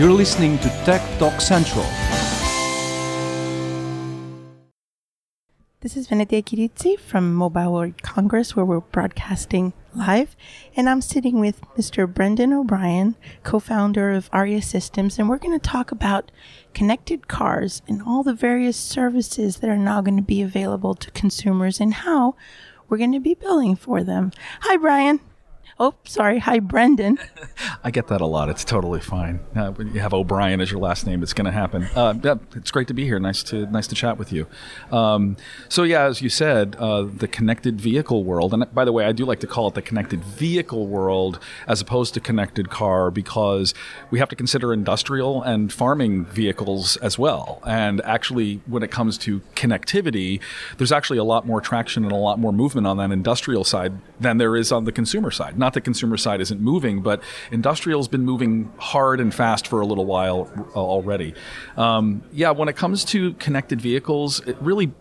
You're listening to Tech Talk Central. This is Venetia Kiritsi from Mobile World Congress, where we're broadcasting live. And I'm sitting with Mr. Brendan O'Brien, co founder of ARIA Systems, and we're going to talk about connected cars and all the various services that are now going to be available to consumers and how we're going to be billing for them. Hi, Brian. Oh, sorry. Hi, Brendan. I get that a lot. It's totally fine. Uh, when you have O'Brien as your last name, it's going to happen. Uh, yeah, it's great to be here. Nice to nice to chat with you. Um, so yeah, as you said, uh, the connected vehicle world, and by the way, I do like to call it the connected vehicle world as opposed to connected car because we have to consider industrial and farming vehicles as well. And actually, when it comes to connectivity, there's actually a lot more traction and a lot more movement on that industrial side than there is on the consumer side. Not the consumer side isn't moving, but industrial's been moving hard and fast for a little while already. Um, yeah, when it comes to connected vehicles, it really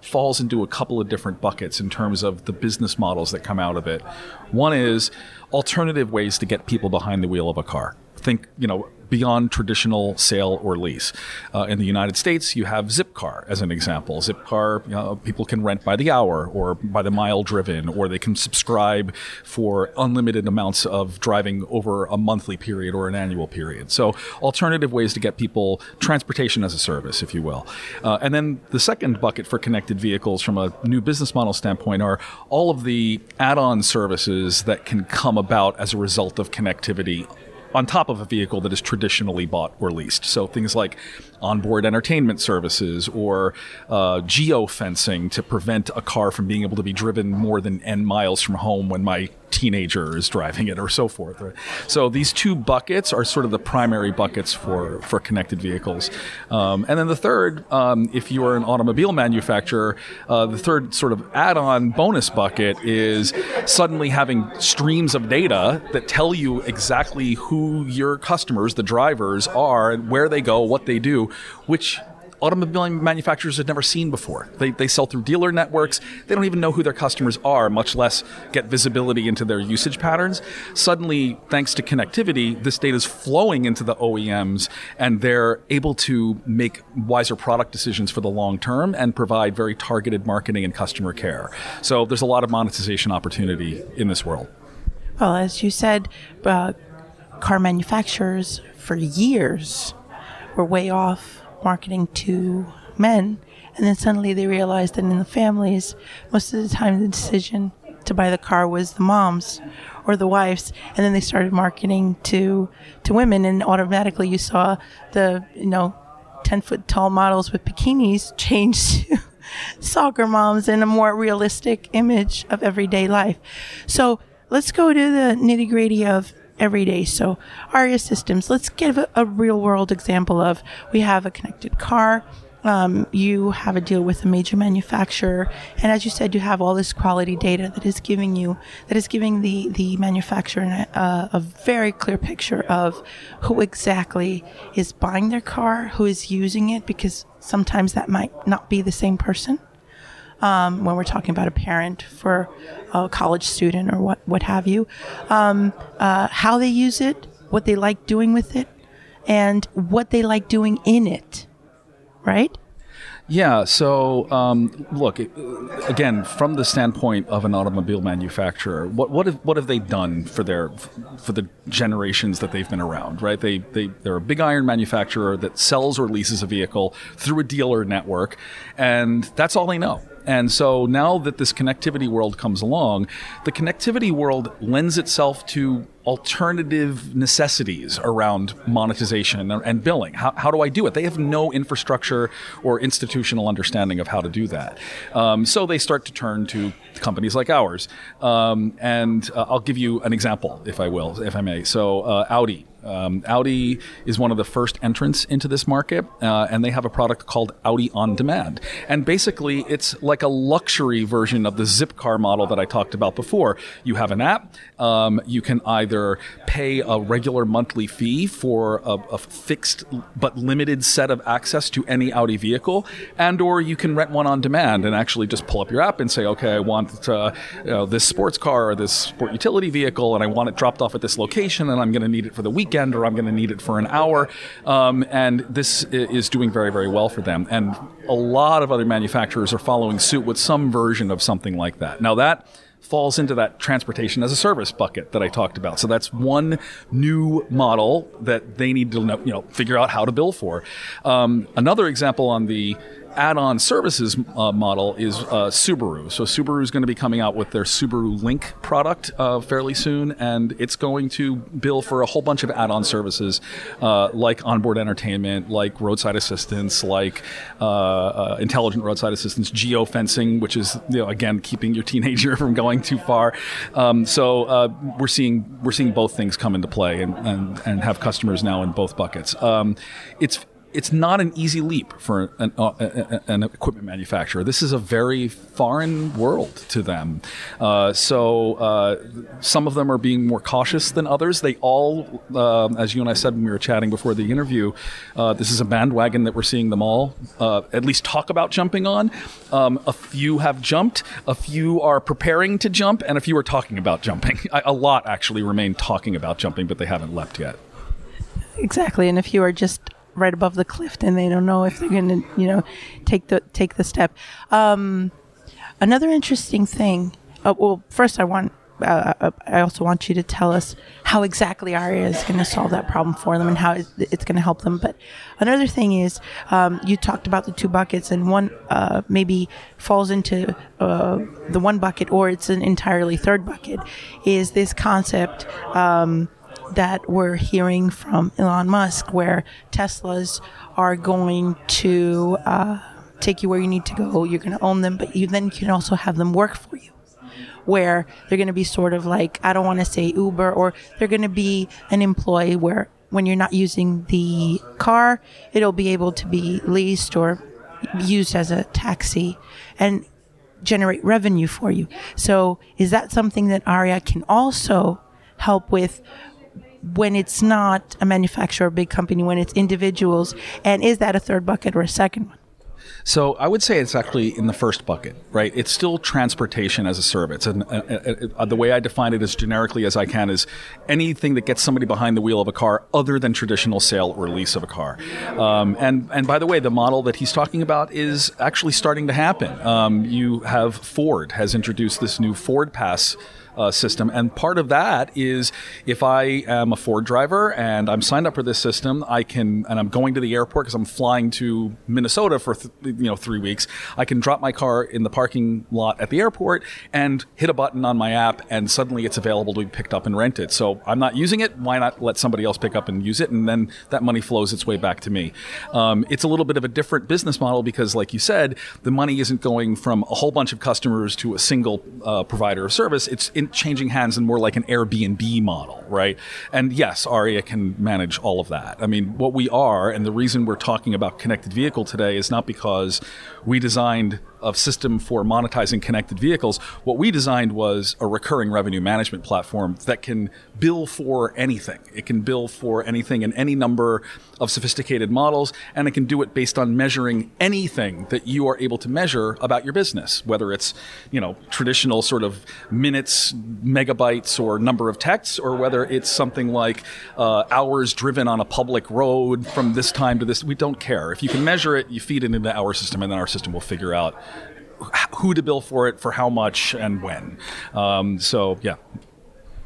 falls into a couple of different buckets in terms of the business models that come out of it. One is alternative ways to get people behind the wheel of a car. Think, you know, beyond traditional sale or lease. Uh, in the United States, you have Zipcar as an example. Zipcar, you know, people can rent by the hour or by the mile driven, or they can subscribe for unlimited amounts of driving over a monthly period or an annual period. So, alternative ways to get people transportation as a service, if you will. Uh, and then the second bucket for connected vehicles from a new business model standpoint are all of the add on services that can come about as a result of connectivity on top of a vehicle that is traditionally bought or leased. So things like onboard entertainment services or uh, geofencing to prevent a car from being able to be driven more than n miles from home when my teenager is driving it or so forth. Right? So these two buckets are sort of the primary buckets for, for connected vehicles. Um, and then the third, um, if you are an automobile manufacturer, uh, the third sort of add-on bonus bucket is suddenly having streams of data that tell you exactly who your customers, the drivers, are and where they go, what they do, which automobile manufacturers had never seen before. They, they sell through dealer networks. They don't even know who their customers are, much less get visibility into their usage patterns. Suddenly, thanks to connectivity, this data is flowing into the OEMs and they're able to make wiser product decisions for the long term and provide very targeted marketing and customer care. So there's a lot of monetization opportunity in this world. Well, as you said, uh, car manufacturers for years were way off marketing to men. And then suddenly they realized that in the families, most of the time the decision to buy the car was the mom's or the wife's. And then they started marketing to, to women and automatically you saw the, you know, 10 foot tall models with bikinis change to soccer moms and a more realistic image of everyday life. So let's go to the nitty gritty of every day. So ARIA systems, let's give a, a real world example of we have a connected car. Um, you have a deal with a major manufacturer, and as you said, you have all this quality data that is giving you, that is giving the the manufacturer a, a very clear picture of who exactly is buying their car, who is using it, because sometimes that might not be the same person um, when we're talking about a parent for a college student or what, what have you, um, uh, how they use it, what they like doing with it, and what they like doing in it, right? Yeah. So, um, look again from the standpoint of an automobile manufacturer. What what have what have they done for their for the generations that they've been around? Right. They they they're a big iron manufacturer that sells or leases a vehicle through a dealer network, and that's all they know. And so now that this connectivity world comes along, the connectivity world lends itself to alternative necessities around monetization and billing. How, how do I do it? They have no infrastructure or institutional understanding of how to do that. Um, so they start to turn to companies like ours. Um, and uh, I'll give you an example, if I will, if I may. So uh, Audi um, Audi is one of the first entrants into this market, uh, and they have a product called Audi On Demand. And basically, it's like a luxury version of the Zipcar model that I talked about before. You have an app, um, you can either pay a regular monthly fee for a, a, fixed but limited set of access to any Audi vehicle, and or you can rent one on demand and actually just pull up your app and say, okay, I want uh, you know, this sports car or this sport utility vehicle, and I want it dropped off at this location, and I'm going to need it for the weekend weekend or I'm going to need it for an hour. Um, and this is doing very, very well for them. And a lot of other manufacturers are following suit with some version of something like that. Now, that falls into that transportation as a service bucket that I talked about. So that's one new model that they need to know, you know figure out how to bill for. Um, another example on the add-on services uh, model is uh, Subaru. So Subaru is going to be coming out with their Subaru Link product uh, fairly soon, and it's going to bill for a whole bunch of add-on services uh, like onboard entertainment, like roadside assistance, like uh, uh, intelligent roadside assistance, geofencing, which is you know again keeping your teenager from going too far. Um, so we're seeing we're seeing both things come into play and and, and have customers now in both buckets. Um, it's it's not an easy leap for an, uh, an equipment manufacturer. This is a very foreign world to them. Uh, so uh, some of them are being more cautious than others. They all, um as you and I said when we were chatting before the interview, uh, this is a bandwagon that we're seeing them all uh, at least talk about jumping on. Um, a few have jumped, a few are preparing to jump, and a few are talking about jumping. a lot actually remain talking about jumping, but they haven't leapt yet. Exactly. And if you are just right above the cliff and they don't know if they're going to, you know, take the take the step. Um, another interesting thing. Uh, well, first I want. Uh, uh, I also want you to tell us how exactly ARIA is going to solve that problem for them and how it's, it's going to help them. But another thing is, um, you talked about the two buckets, and one uh, maybe falls into uh, the one bucket, or it's an entirely third bucket. Is this concept? Um, that we're hearing from Elon Musk, where Teslas are going to uh, take you where you need to go. You're going to own them, but you then can also have them work for you. Where they're going to be sort of like, I don't want to say Uber, or they're going to be an employee where when you're not using the car, it'll be able to be leased or used as a taxi and generate revenue for you. So, is that something that ARIA can also help with when it's not a manufacturer, a big company, when it's individuals? And is that a third bucket or a second one? So I would say it's actually in the first bucket, right? It's still transportation as a service, and uh, uh, uh, the way I define it as generically as I can is anything that gets somebody behind the wheel of a car other than traditional sale or lease of a car. Um, and and by the way, the model that he's talking about is actually starting to happen. Um, you have Ford has introduced this new Ford Pass uh, system. And part of that is if I am a Ford driver and I'm signed up for this system, I can, and I'm going to the airport because I'm flying to Minnesota for th- you know three weeks. I can drop my car in the parking lot at the airport and hit a button on my app, and suddenly it's available to be picked up and rented. So I'm not using it. Why not let somebody else pick up and use it, and then that money flows its way back to me. Um, it's a little bit of a different business model because, like you said, the money isn't going from a whole bunch of customers to a single uh, provider of service. It's in changing hands and more like an Airbnb model, right? And yes, ARIA can manage all of that. I mean, what we are, and the reason we're talking about connected vehicle today is not because we designed a system for monetizing connected vehicles. What we designed was a recurring revenue management platform that can bill for anything. It can bill for anything in any number of sophisticated models, and it can do it based on measuring anything that you are able to measure about your business, whether it's, you know, traditional sort of minutes, megabytes, or number of texts, or whether it's something like uh, hours driven on a public road from this time to this. We don't care. If you can measure it, you feed it into our system, and then our system will figure out who to bill for it, for how much, and when. Um, so, yeah.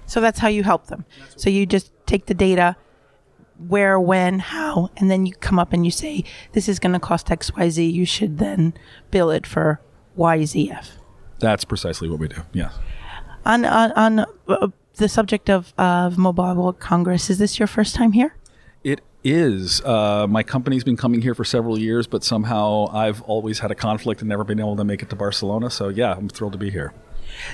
So that's how you help them. So you just take the data, where, when, how, and then you come up and you say, this is going to cost XYZ. You should then bill it for YZF. That's precisely what we do. Yeah. On, on, on uh, the subject of, of Mobile World Congress, is this your first time here? Is. Uh, my company's been coming here for several years, but somehow I've always had a conflict and never been able to make it to Barcelona. So, yeah, I'm thrilled to be here.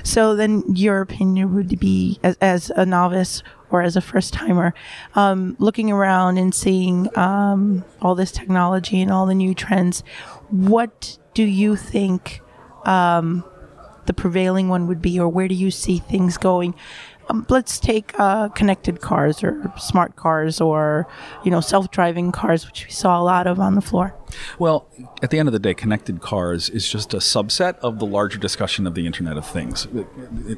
So then, your opinion would be, as, as a novice or as a first timer, um, looking around and seeing um, all this technology and all the new trends, what do you think um, the prevailing one would be, or where do you see things going? Um, let's take uh, connected cars or smart cars or you know self-driving cars, which we saw a lot of on the floor. Well, at the end of the day, connected cars is just a subset of the larger discussion of the Internet of Things.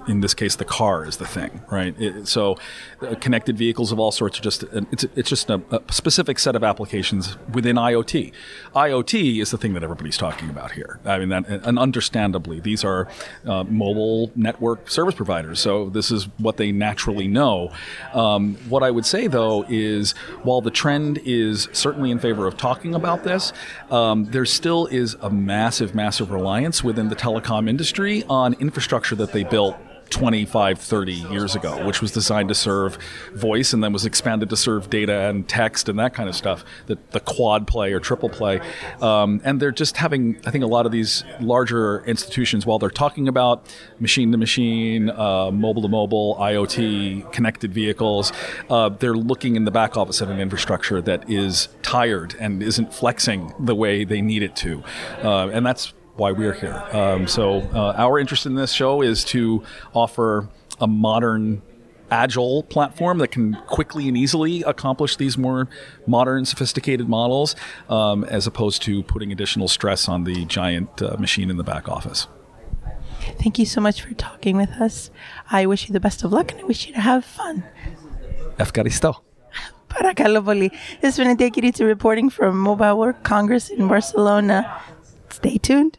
In this case, the car is the thing, right? It, so, uh, connected vehicles of all sorts are just it's it's just a, a, specific set of applications within IoT. IoT is the thing that everybody's talking about here. I mean, that, and understandably, these are uh, mobile network service providers, so this is what they naturally know. Um, what I would say though is, while the trend is certainly in favor of talking about this um, there still is a massive, massive reliance within the telecom industry on infrastructure that they built 25, 30 years ago, which was designed to serve voice and then was expanded to serve data and text and that kind of stuff, the, the quad play or triple play. Um, and they're just having, I think, a lot of these larger institutions, while they're talking about machine to machine, mobile to mobile, IoT, connected vehicles, uh, they're looking in the back office at an infrastructure that is tired and isn't flexing the way they need it to. Uh, and that's why we're here. Um, so uh, our interest in this show is to offer a modern agile platform that can quickly and easily accomplish these more modern, sophisticated models, um, as opposed to putting additional stress on the giant uh, machine in the back office. Thank you so much for talking with us. I wish you the best of luck and I wish you to have fun. Efkaristo. Parakalopoli. This has been Adekirita reporting from Mobile World Congress in Barcelona. Stay tuned.